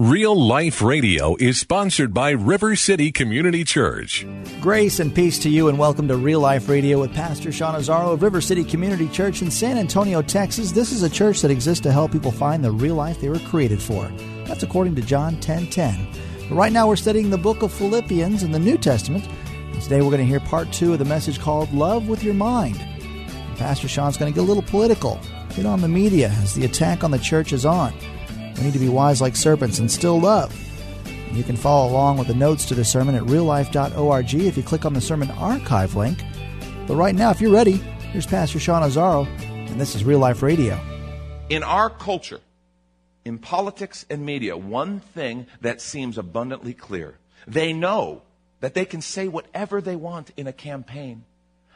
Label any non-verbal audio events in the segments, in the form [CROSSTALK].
Real Life Radio is sponsored by River City Community Church. Grace and peace to you, and welcome to Real Life Radio with Pastor Sean Azaro of River City Community Church in San Antonio, Texas. This is a church that exists to help people find the real life they were created for. That's according to John 10:10. 10, 10. Right now, we're studying the book of Philippians in the New Testament. And today, we're going to hear part two of the message called "Love with Your Mind." And Pastor Sean's going to get a little political, get on the media as the attack on the church is on. We need to be wise like serpents and still love. You can follow along with the notes to the sermon at reallife.org if you click on the sermon archive link. But right now, if you're ready, here's Pastor Sean Azaro, and this is Real Life Radio. In our culture, in politics and media, one thing that seems abundantly clear they know that they can say whatever they want in a campaign.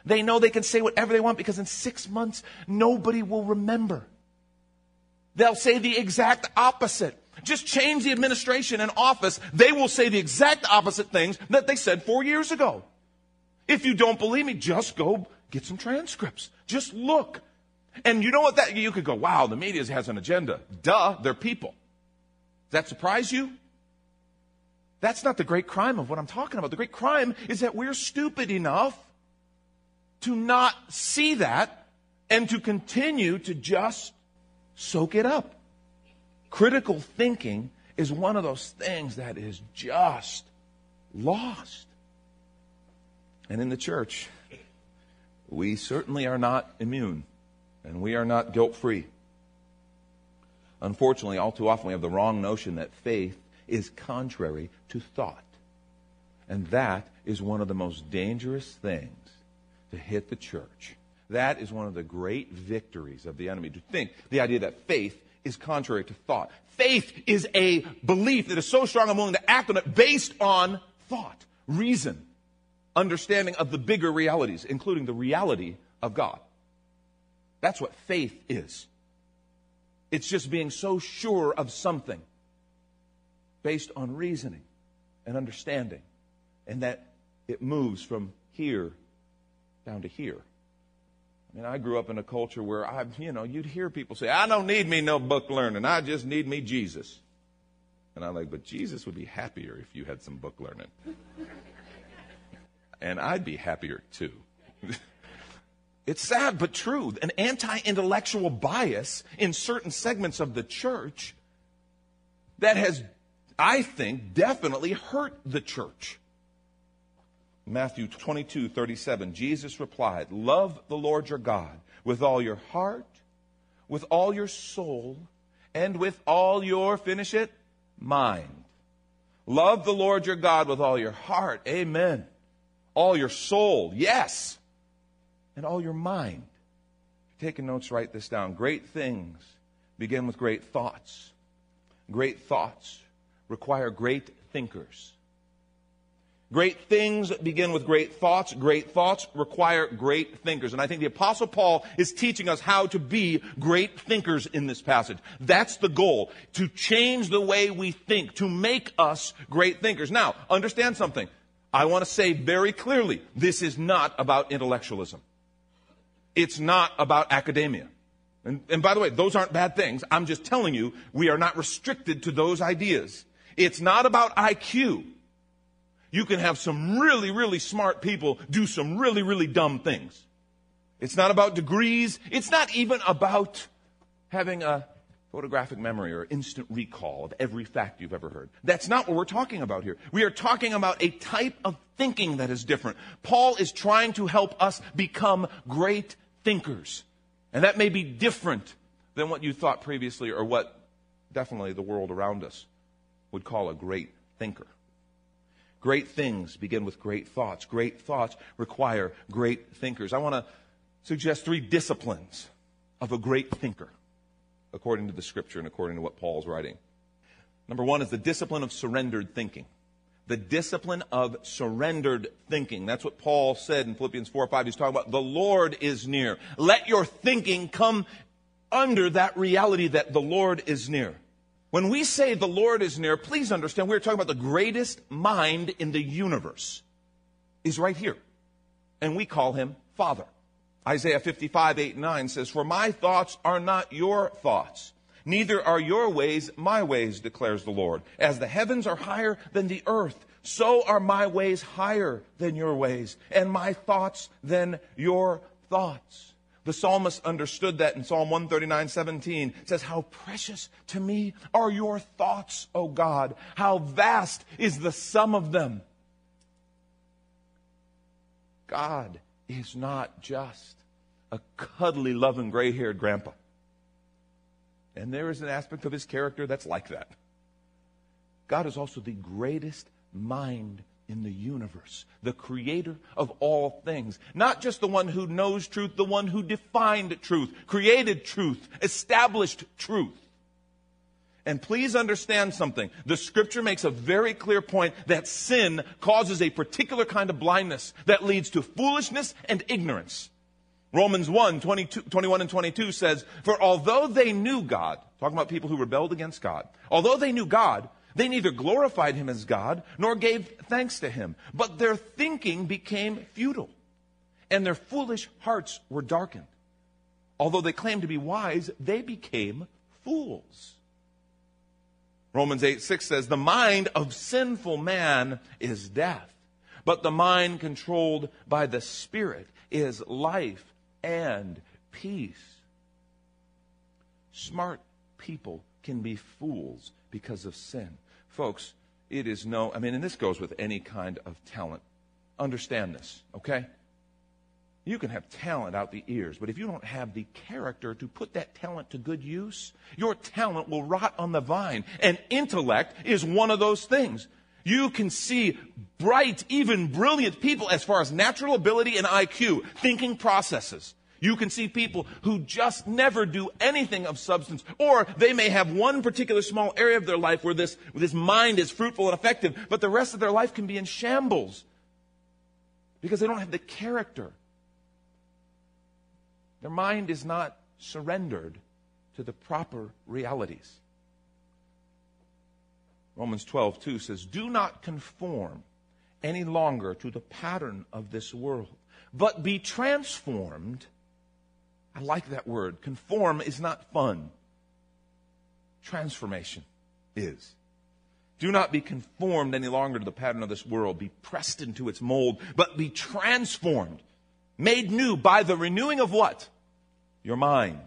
They know they can say whatever they want because in six months, nobody will remember. They'll say the exact opposite. Just change the administration and office. They will say the exact opposite things that they said four years ago. If you don't believe me, just go get some transcripts. Just look. And you know what that, you could go, wow, the media has an agenda. Duh, they're people. Does that surprise you? That's not the great crime of what I'm talking about. The great crime is that we're stupid enough to not see that and to continue to just soak it up. Critical thinking is one of those things that is just lost. And in the church, we certainly are not immune and we are not guilt free. Unfortunately, all too often we have the wrong notion that faith is contrary to thought. And that is one of the most dangerous things to hit the church. That is one of the great victories of the enemy. To think the idea that faith is contrary to thought. Faith is a belief that is so strong I'm willing to act on it based on thought, reason, understanding of the bigger realities, including the reality of God. That's what faith is. It's just being so sure of something based on reasoning and understanding, and that it moves from here down to here. I mean, I grew up in a culture where I, you know, you'd hear people say, I don't need me no book learning. I just need me Jesus. And I'm like, but Jesus would be happier if you had some book learning. [LAUGHS] and I'd be happier too. [LAUGHS] it's sad but true. An anti intellectual bias in certain segments of the church that has, I think, definitely hurt the church. Matthew 22, 37, Jesus replied, Love the Lord your God with all your heart, with all your soul, and with all your, finish it, mind. Love the Lord your God with all your heart, amen. All your soul, yes. And all your mind. If you're taking notes, write this down. Great things begin with great thoughts. Great thoughts require great thinkers. Great things begin with great thoughts. Great thoughts require great thinkers. And I think the apostle Paul is teaching us how to be great thinkers in this passage. That's the goal. To change the way we think. To make us great thinkers. Now, understand something. I want to say very clearly, this is not about intellectualism. It's not about academia. And, and by the way, those aren't bad things. I'm just telling you, we are not restricted to those ideas. It's not about IQ you can have some really, really smart people do some really, really dumb things. It's not about degrees. It's not even about having a photographic memory or instant recall of every fact you've ever heard. That's not what we're talking about here. We are talking about a type of thinking that is different. Paul is trying to help us become great thinkers. And that may be different than what you thought previously or what definitely the world around us would call a great thinker. Great things begin with great thoughts. Great thoughts require great thinkers. I want to suggest three disciplines of a great thinker, according to the scripture and according to what Paul's writing. Number one is the discipline of surrendered thinking. The discipline of surrendered thinking. That's what Paul said in Philippians 4 5. He's talking about the Lord is near. Let your thinking come under that reality that the Lord is near. When we say the Lord is near, please understand we're talking about the greatest mind in the universe. Is right here. And we call him Father. Isaiah 55, 8, 9 says, For my thoughts are not your thoughts Neither are your ways my ways, declares the Lord. As the heavens are higher than the earth, so are my ways higher than your ways, and my thoughts than your thoughts. The psalmist understood that in Psalm 139, 17. It says, How precious to me are your thoughts, O God. How vast is the sum of them. God is not just a cuddly, loving, gray haired grandpa. And there is an aspect of his character that's like that. God is also the greatest mind in the universe, the creator of all things. Not just the one who knows truth, the one who defined truth, created truth, established truth. And please understand something. The scripture makes a very clear point that sin causes a particular kind of blindness that leads to foolishness and ignorance. Romans 1, 22, 21 and 22 says, For although they knew God, talking about people who rebelled against God, although they knew God, they neither glorified him as God nor gave thanks to him, but their thinking became futile, and their foolish hearts were darkened. Although they claimed to be wise, they became fools. Romans 8, 6 says, The mind of sinful man is death, but the mind controlled by the Spirit is life and peace. Smart people can be fools because of sin. Folks, it is no, I mean, and this goes with any kind of talent. Understand this, okay? You can have talent out the ears, but if you don't have the character to put that talent to good use, your talent will rot on the vine. And intellect is one of those things. You can see bright, even brilliant people as far as natural ability and IQ, thinking processes. You can see people who just never do anything of substance, or they may have one particular small area of their life where this, this mind is fruitful and effective, but the rest of their life can be in shambles because they don't have the character. Their mind is not surrendered to the proper realities. Romans 12, 2 says, Do not conform any longer to the pattern of this world, but be transformed. I like that word. Conform is not fun, transformation is. Do not be conformed any longer to the pattern of this world. Be pressed into its mold, but be transformed, made new by the renewing of what? Your mind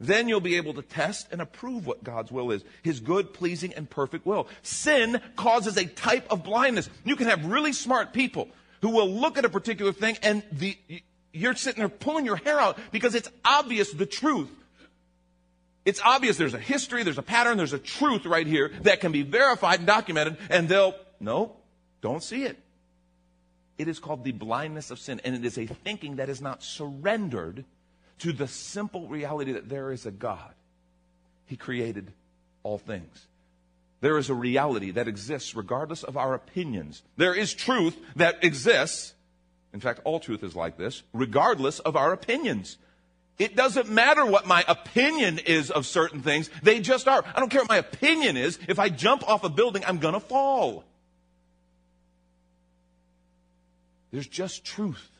then you'll be able to test and approve what God's will is His good, pleasing, and perfect will. Sin causes a type of blindness. You can have really smart people who will look at a particular thing and the, you're sitting there pulling your hair out because it's obvious the truth. It's obvious there's a history, there's a pattern, there's a truth right here that can be verified and documented, and they'll, no, don't see it. It is called the blindness of sin, and it is a thinking that is not surrendered to the simple reality that there is a God. He created all things. There is a reality that exists regardless of our opinions. There is truth that exists. In fact, all truth is like this, regardless of our opinions. It doesn't matter what my opinion is of certain things. They just are. I don't care what my opinion is. If I jump off a building, I'm going to fall. There's just truth.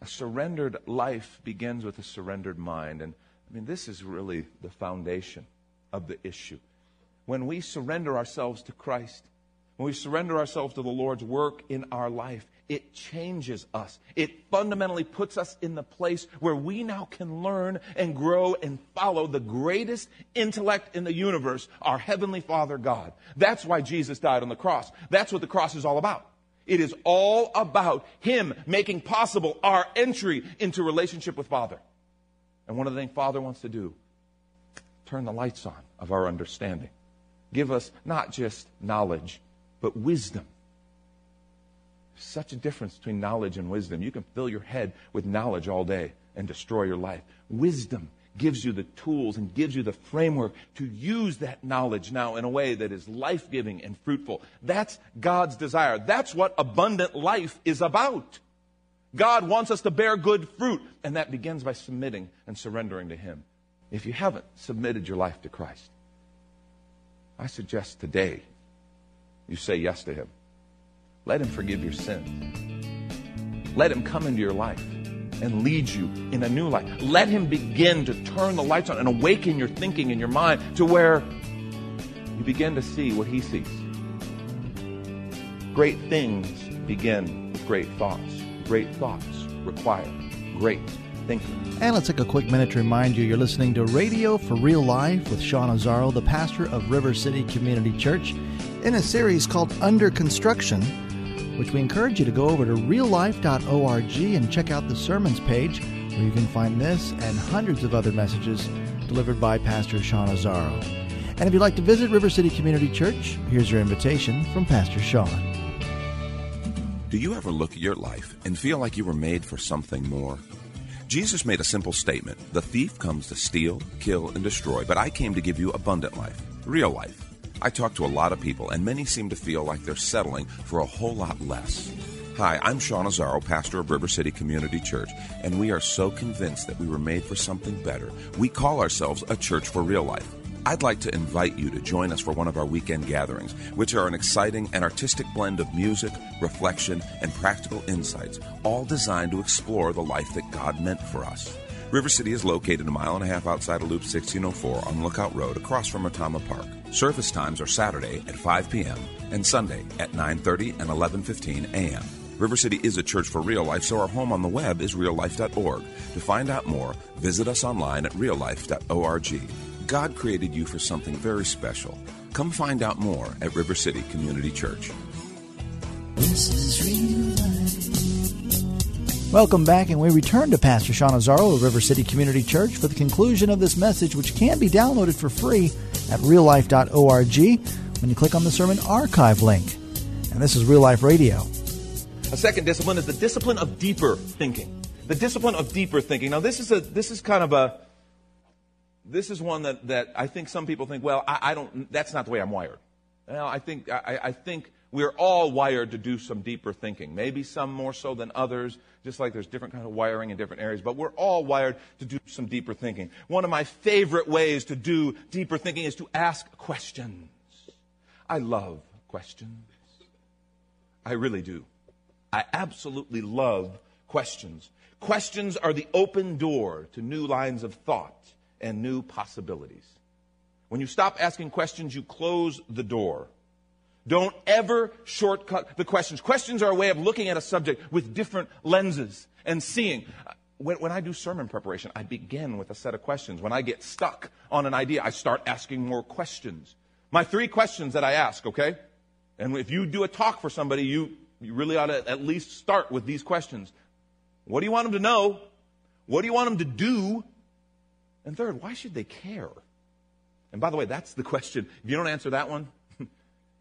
A surrendered life begins with a surrendered mind. And I mean, this is really the foundation of the issue. When we surrender ourselves to Christ, when we surrender ourselves to the Lord's work in our life, it changes us. It fundamentally puts us in the place where we now can learn and grow and follow the greatest intellect in the universe, our Heavenly Father God. That's why Jesus died on the cross. That's what the cross is all about. It is all about Him making possible our entry into relationship with Father. And one of the things Father wants to do, turn the lights on of our understanding. Give us not just knowledge, but wisdom. Such a difference between knowledge and wisdom. You can fill your head with knowledge all day and destroy your life. Wisdom gives you the tools and gives you the framework to use that knowledge now in a way that is life giving and fruitful. That's God's desire. That's what abundant life is about. God wants us to bear good fruit, and that begins by submitting and surrendering to Him. If you haven't submitted your life to Christ, I suggest today you say yes to Him. Let Him forgive your sins. Let Him come into your life and lead you in a new life. Let Him begin to turn the lights on and awaken your thinking and your mind to where you begin to see what He sees. Great things begin with great thoughts. Great thoughts require great thinking. And let's take a quick minute to remind you you're listening to Radio for Real Life with Sean Azzaro, the pastor of River City Community Church, in a series called Under Construction which we encourage you to go over to reallife.org and check out the sermons page where you can find this and hundreds of other messages delivered by Pastor Sean Azaro. And if you'd like to visit River City Community Church, here's your invitation from Pastor Sean. Do you ever look at your life and feel like you were made for something more? Jesus made a simple statement The thief comes to steal, kill, and destroy, but I came to give you abundant life, real life. I talk to a lot of people, and many seem to feel like they're settling for a whole lot less. Hi, I'm Sean Azzaro, pastor of River City Community Church, and we are so convinced that we were made for something better. We call ourselves a church for real life. I'd like to invite you to join us for one of our weekend gatherings, which are an exciting and artistic blend of music, reflection, and practical insights, all designed to explore the life that God meant for us. River City is located a mile and a half outside of Loop 1604 on Lookout Road across from Retama Park. Service times are Saturday at 5 p.m. and Sunday at 9:30 and 11:15 a.m. River City is a church for real life, so our home on the web is reallife.org. To find out more, visit us online at reallife.org. God created you for something very special. Come find out more at River City Community Church. This is real life. Welcome back, and we return to Pastor Sean Azzaro of River City Community Church for the conclusion of this message, which can be downloaded for free at reallife.org when you click on the sermon archive link. And this is Real Life Radio. A second discipline is the discipline of deeper thinking. The discipline of deeper thinking. Now, this is a this is kind of a this is one that, that I think some people think, well, I, I don't. That's not the way I'm wired. Well, I think I, I think we're all wired to do some deeper thinking. Maybe some more so than others, just like there's different kind of wiring in different areas, but we're all wired to do some deeper thinking. One of my favorite ways to do deeper thinking is to ask questions. I love questions. I really do. I absolutely love questions. Questions are the open door to new lines of thought and new possibilities. When you stop asking questions, you close the door don't ever shortcut the questions. Questions are a way of looking at a subject with different lenses and seeing. Uh, when, when, I do sermon preparation, I begin with a set of questions. When I get stuck on an idea, I start asking more questions. My three questions that I ask, okay? And if you do a talk for somebody, you, you really ought to at least start with these questions. What do you want them to know? What do you want them to do? And third, why should they care? And by the way, that's the question. If you don't answer that one,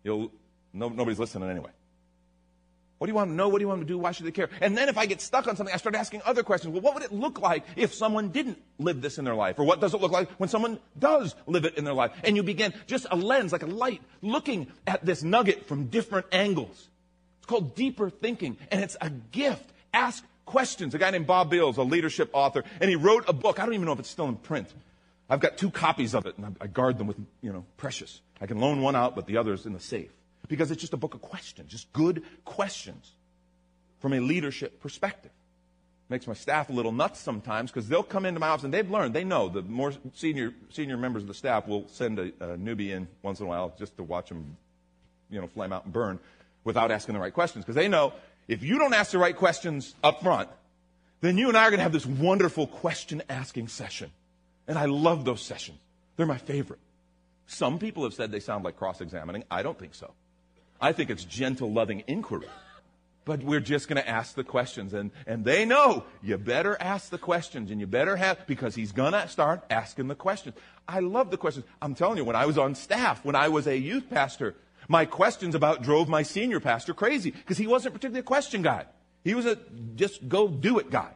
You'll, no, nobody's listening anyway. What do you want to know? What do you want to do? Why should they care? And then if I get stuck on something, I start asking other questions. Well, what would it look like if someone didn't live this in their life? Or what does it look like when someone does live it in their life? And you begin just a lens, like a light, looking at this nugget from different angles. It's called deeper thinking, and it's a gift. Ask questions. A guy named Bob Biehl, a leadership author, and he wrote a book. I don't even know if it's still in print. I've got two copies of it, and I guard them with, you know, precious. I can loan one out, but the other's in the safe. Because it's just a book of questions, just good questions from a leadership perspective. Makes my staff a little nuts sometimes because they'll come into my office and they've learned, they know the more senior, senior members of the staff will send a, a newbie in once in a while just to watch them, you know, flame out and burn without asking the right questions. Because they know if you don't ask the right questions up front, then you and I are going to have this wonderful question asking session. And I love those sessions. They're my favorite. Some people have said they sound like cross examining. I don't think so. I think it's gentle, loving inquiry. But we're just going to ask the questions. And, and they know you better ask the questions and you better have, because he's going to start asking the questions. I love the questions. I'm telling you, when I was on staff, when I was a youth pastor, my questions about drove my senior pastor crazy because he wasn't particularly a question guy. He was a just go do it guy.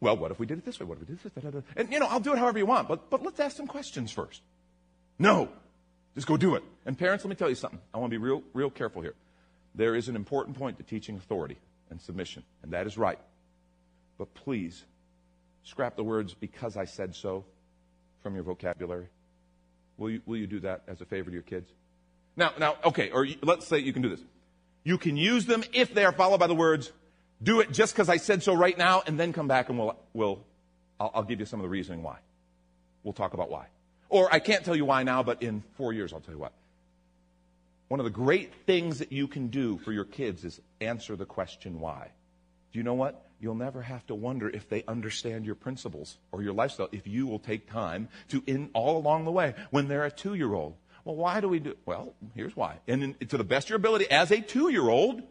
Well, what if we did it this way? What if we did this? Da, da, da. And, you know, I'll do it however you want, but, but let's ask some questions first. No. Just go do it. And parents, let me tell you something. I want to be real, real careful here. There is an important point to teaching authority and submission, and that is right. But please, scrap the words because I said so from your vocabulary. Will you, will you do that as a favor to your kids? Now, now, okay, or you, let's say you can do this. You can use them if they are followed by the words, do it just because I said so right now, and then come back and we'll, we'll I'll, I'll give you some of the reasoning why. We'll talk about why. Or I can't tell you why now, but in four years I'll tell you what. One of the great things that you can do for your kids is answer the question why. Do you know what? You'll never have to wonder if they understand your principles or your lifestyle if you will take time to, in all along the way, when they're a two year old. Well, why do we do? Well, here's why. And in, to the best of your ability, as a two year old,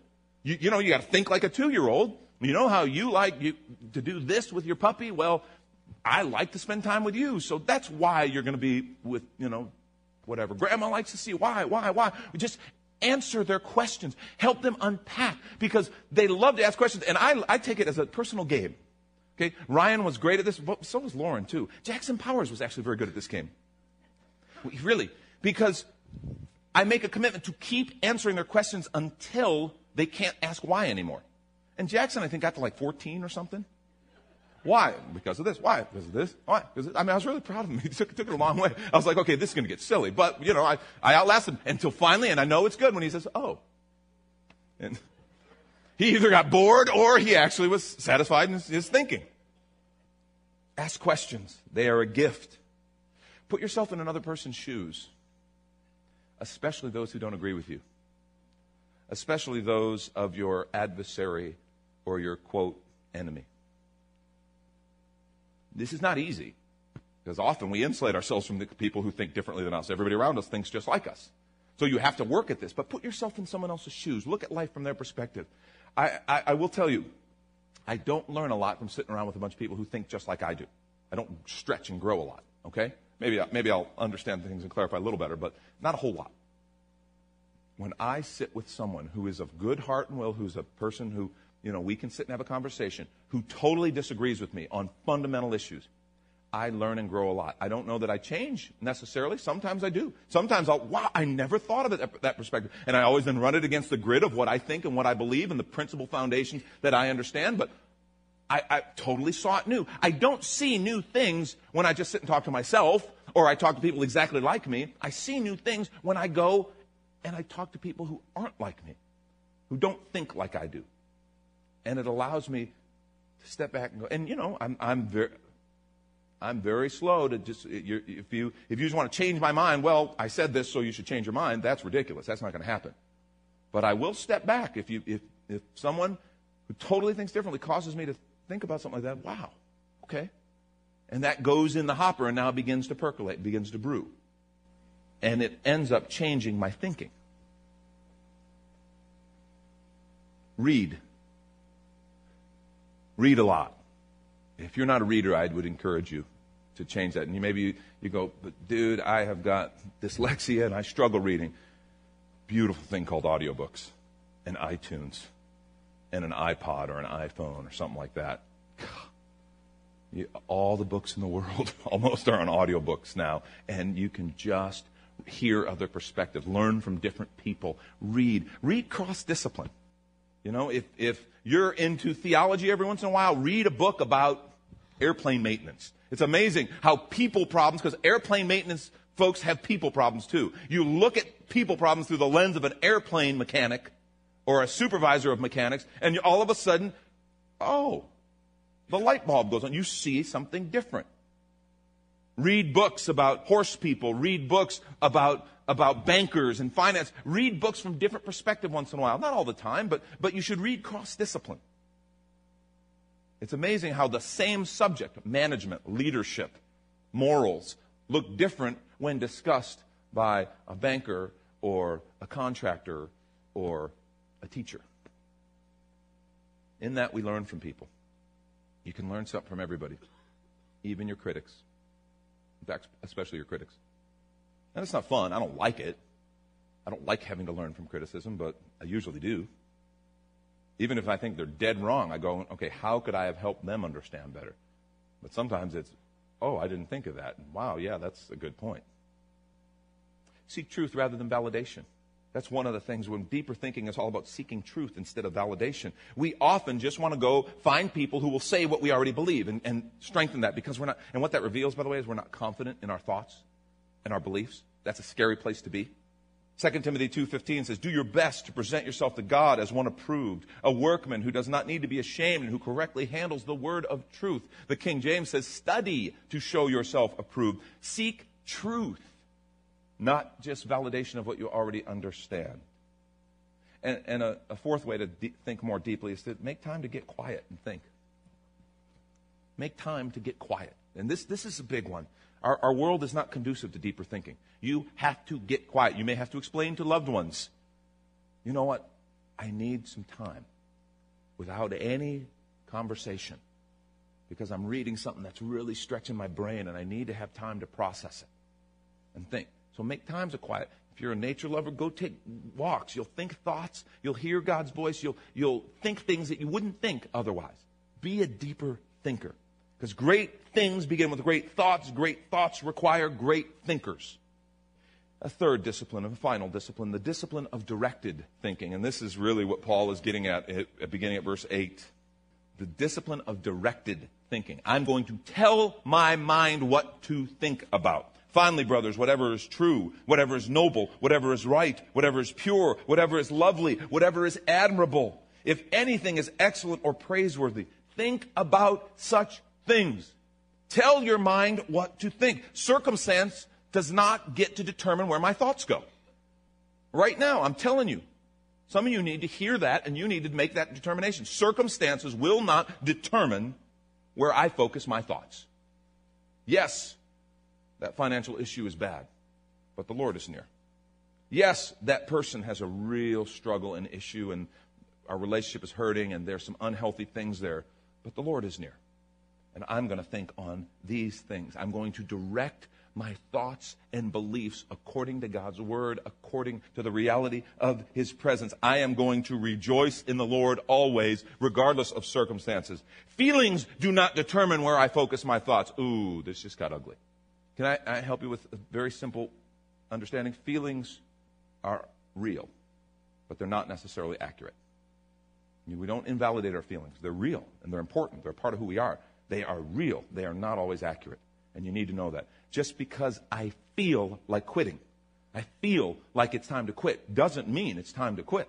you, you know, you got to think like a two year old. You know how you like you, to do this with your puppy? Well, I like to spend time with you. So that's why you're going to be with, you know, whatever. Grandma likes to see why, why, why. Just answer their questions. Help them unpack because they love to ask questions. And I, I take it as a personal game. Okay, Ryan was great at this, but so was Lauren too. Jackson Powers was actually very good at this game. Really, because I make a commitment to keep answering their questions until they can't ask why anymore. And Jackson, I think, got to like 14 or something. Why? Because of this. Why? Because of this. Why? Because I mean, I was really proud of him. [LAUGHS] He took, took it a long way. I was like, okay, this is going to get silly. But, you know, I, I outlasted him until finally, and I know it's good when he says, oh. And [LAUGHS] he either got bored or he actually was satisfied in his, his thinking. Ask questions. They are a gift. Put yourself in another person's shoes, especially those who don't agree with you, especially those of your adversary or your, quote, enemy. This is not easy because often we insulate ourselves from the people who think differently than us. Everybody around us thinks just like us. So you have to work at this, but put yourself in someone else's shoes. Look at life from their perspective. I, I, I will tell you, I don't learn a lot from sitting around with a bunch of people who think just like I do. I don't stretch and grow a lot, okay? Maybe, maybe I'll understand things and clarify a little better, but not a whole lot. When I sit with someone who is of good heart and will, who's a person who, you know, we can sit and have a conversation, who totally disagrees with me on fundamental issues, I learn and grow a lot. I don't know that I change necessarily. Sometimes I do. Sometimes I'll, wow, I never thought of it that, that perspective. And I always then run it against the grid of what I think and what I believe and the principal foundations that I understand. But I, I totally saw it new. I don't see new things when I just sit and talk to myself or I talk to people exactly like me. I see new things when I go and I talk to people who aren't like me, who don't think like I do. And it allows me to step back and go, and you know, I'm, I'm very, I'm very slow to just, if you, if you just want to change my mind, well, I said this, so you should change your mind. That's ridiculous. That's not going to happen. But I will step back if you, if, if someone who totally thinks differently causes me to think about something like that. Wow. Okay. And that goes in the hopper and now begins to percolate, begins to brew. And it ends up changing my thinking. Read. Read a lot. If you're not a reader, I would encourage you to change that. And maybe you, you go, but dude, I have got dyslexia and I struggle reading. Beautiful thing called audiobooks and iTunes and an iPod or an iPhone or something like that. You, all the books in the world [LAUGHS] almost are on audiobooks now, and you can just hear other perspectives, learn from different people, read, read cross discipline. You know, if, if you're into theology every once in a while, read a book about airplane maintenance. It's amazing how people problems, because airplane maintenance folks have people problems too. You look at people problems through the lens of an airplane mechanic or a supervisor of mechanics, and all of a sudden, oh, the light bulb goes on. You see something different. Read books about horse people. Read books about, about bankers and finance. Read books from different perspective once in a while. Not all the time, but, but you should read cross discipline. It's amazing how the same subject, management, leadership, morals, look different when discussed by a banker or a contractor or a teacher. In that, we learn from people. You can learn something from everybody, even your critics. Especially your critics. And it's not fun. I don't like it. I don't like having to learn from criticism, but I usually do. Even if I think they're dead wrong, I go, okay, how could I have helped them understand better? But sometimes it's, oh, I didn't think of that. Wow, yeah, that's a good point. Seek truth rather than validation. That's one of the things when deeper thinking is all about seeking truth instead of validation. We often just want to go find people who will say what we already believe and, and strengthen that because we're not, and what that reveals, by the way, is we're not confident in our thoughts and our beliefs. That's a scary place to be. 2 Timothy 2:15 says, "Do your best to present yourself to God as one approved, a workman who does not need to be ashamed and who correctly handles the word of truth." The King James says, "Study to show yourself approved. Seek truth, not just validation of what you already understand." And, and a, a, fourth way to de- think more deeply is to make time to get quiet and think. Make time to get quiet. And this, this is a big one. Our, our world is not conducive to deeper thinking. You have to get quiet. You may have to explain to loved ones, you know what? I need some time without any conversation because I'm reading something that's really stretching my brain and I need to have time to process it and think. So make times of quiet. If you're a nature lover, go take walks. You'll think thoughts. You'll hear God's voice. You'll, you'll think things that you wouldn't think otherwise. Be a deeper thinker. Because great things begin with great thoughts. Great thoughts require great thinkers. A third discipline, a final discipline, the discipline of directed thinking. And this is really what Paul is getting at, at beginning at verse 8. The discipline of directed thinking. I'm going to tell my mind what to think about. Finally, brothers, whatever is true, whatever is noble, whatever is right, whatever is pure, whatever is lovely, whatever is admirable, if anything is excellent or praiseworthy, think about such things. Tell your mind what to think. Circumstance does not get to determine where my thoughts go. Right now, I'm telling you. Some of you need to hear that and you need to make that determination. Circumstances will not determine where I focus my thoughts. Yes, that financial issue is bad, but the Lord is near. Yes, that person has a real struggle and issue and our relationship is hurting and there's some unhealthy things there, but the Lord is near and I'm going to think on these things. I'm going to direct my thoughts and beliefs according to God's word, according to the reality of his presence. I am going to rejoice in the Lord always, regardless of circumstances. Feelings do not determine where I focus my thoughts. Ooh, this just got ugly. Can I, I help you with a very simple understanding? Feelings are real, but they're not necessarily accurate. I mean, we don't invalidate our feelings. They're real and they're important. They're part of who we are. They are real. They are not always accurate. And you need to know that. Just because I feel like quitting, I feel like it's time to quit, doesn't mean it's time to quit.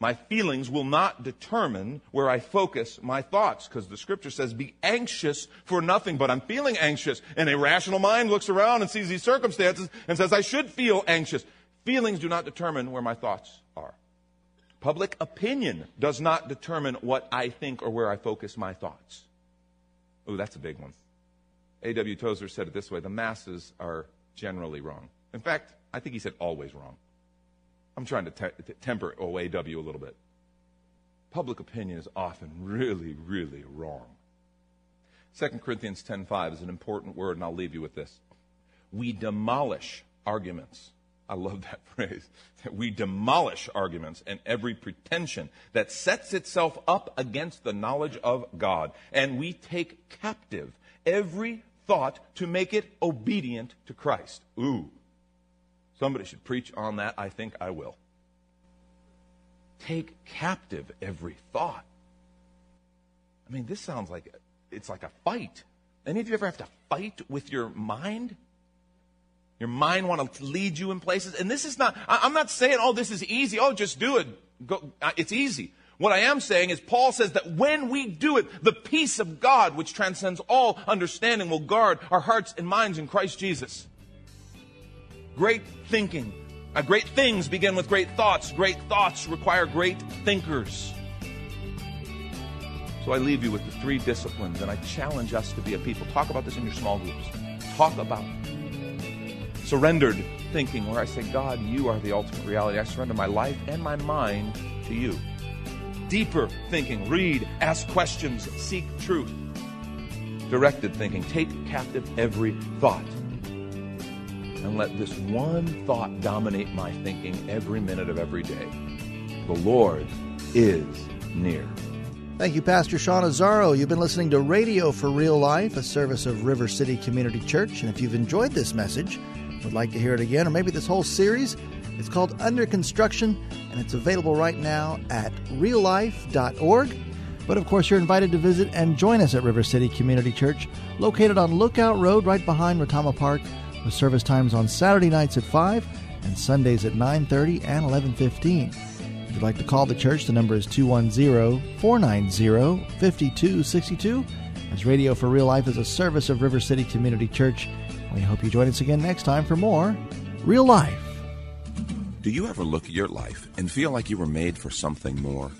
My feelings will not determine where I focus my thoughts because the scripture says, be anxious for nothing, but I'm feeling anxious. And a rational mind looks around and sees these circumstances and says, I should feel anxious. Feelings do not determine where my thoughts are. Public opinion does not determine what I think or where I focus my thoughts. Oh, that's a big one. A.W. Tozer said it this way the masses are generally wrong. In fact, I think he said always wrong. I'm trying to te- temper OAW a little bit. Public opinion is often really, really wrong. 2 Corinthians 10:5 is an important word, and I'll leave you with this. We demolish arguments I love that [LAUGHS] phrase. We demolish arguments and every pretension that sets itself up against the knowledge of God. And we take captive every thought to make it obedient to Christ. Ooh. Somebody should preach on that. I think I will. Take captive every thought. I mean, this sounds like it's like a fight. Any of you ever have to fight with your mind? Your mind want to lead you in places. And this is not, I'm not saying, oh, this is easy. Oh, just do it. Go, it's easy. What I am saying is Paul says that when we do it, the peace of God, which transcends all understanding, will guard our hearts and minds in Christ Jesus. Great thinking. Uh, great things begin with great thoughts. Great thoughts require great thinkers. So I leave you with the three disciplines, and I challenge us to be a people. Talk about this in your small groups. Talk about surrendered thinking where I say, God, you are the ultimate reality. I surrender my life and my mind to you. Deeper thinking, read, ask questions, seek truth. Directed thinking, take captive every thought. And let this one thought dominate my thinking every minute of every day. The Lord is near. Thank you, Pastor Sean Azaro. You've been listening to Radio for Real Life, a service of River City Community Church. And if you've enjoyed this message, would like to hear it again, or maybe this whole series, it's called Under Construction, and it's available right now at reallife.org. But of course, you're invited to visit and join us at River City Community Church, located on Lookout Road right behind Retama Park, with service times on Saturday nights at 5 and Sundays at 9:30 and 11:15. If you'd like to call the church, the number is 210-490-5262. As Radio for Real Life is a service of River City Community Church. We hope you join us again next time for more Real Life. Do you ever look at your life and feel like you were made for something more?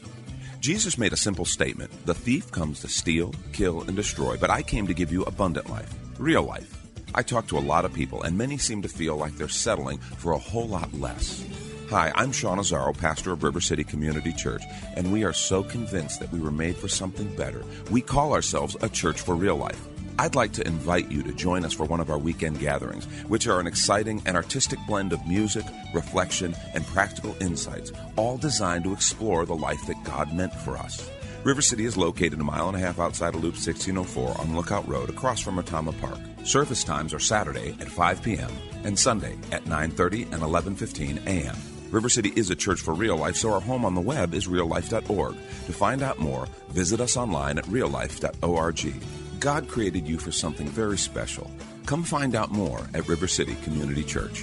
Jesus made a simple statement The thief comes to steal, kill, and destroy, but I came to give you abundant life, real life. I talk to a lot of people, and many seem to feel like they're settling for a whole lot less. Hi, I'm Sean Azzaro, pastor of River City Community Church, and we are so convinced that we were made for something better. We call ourselves a church for real life. I'd like to invite you to join us for one of our weekend gatherings, which are an exciting and artistic blend of music, reflection, and practical insights, all designed to explore the life that God meant for us. River City is located a mile and a half outside of Loop 1604 on Lookout Road across from Retama Park. Service times are Saturday at 5 p.m. and Sunday at 9:30 and 11:15 a.m. River City is a church for real life, so our home on the web is reallife.org. To find out more, visit us online at reallife.org. God created you for something very special. Come find out more at River City Community Church.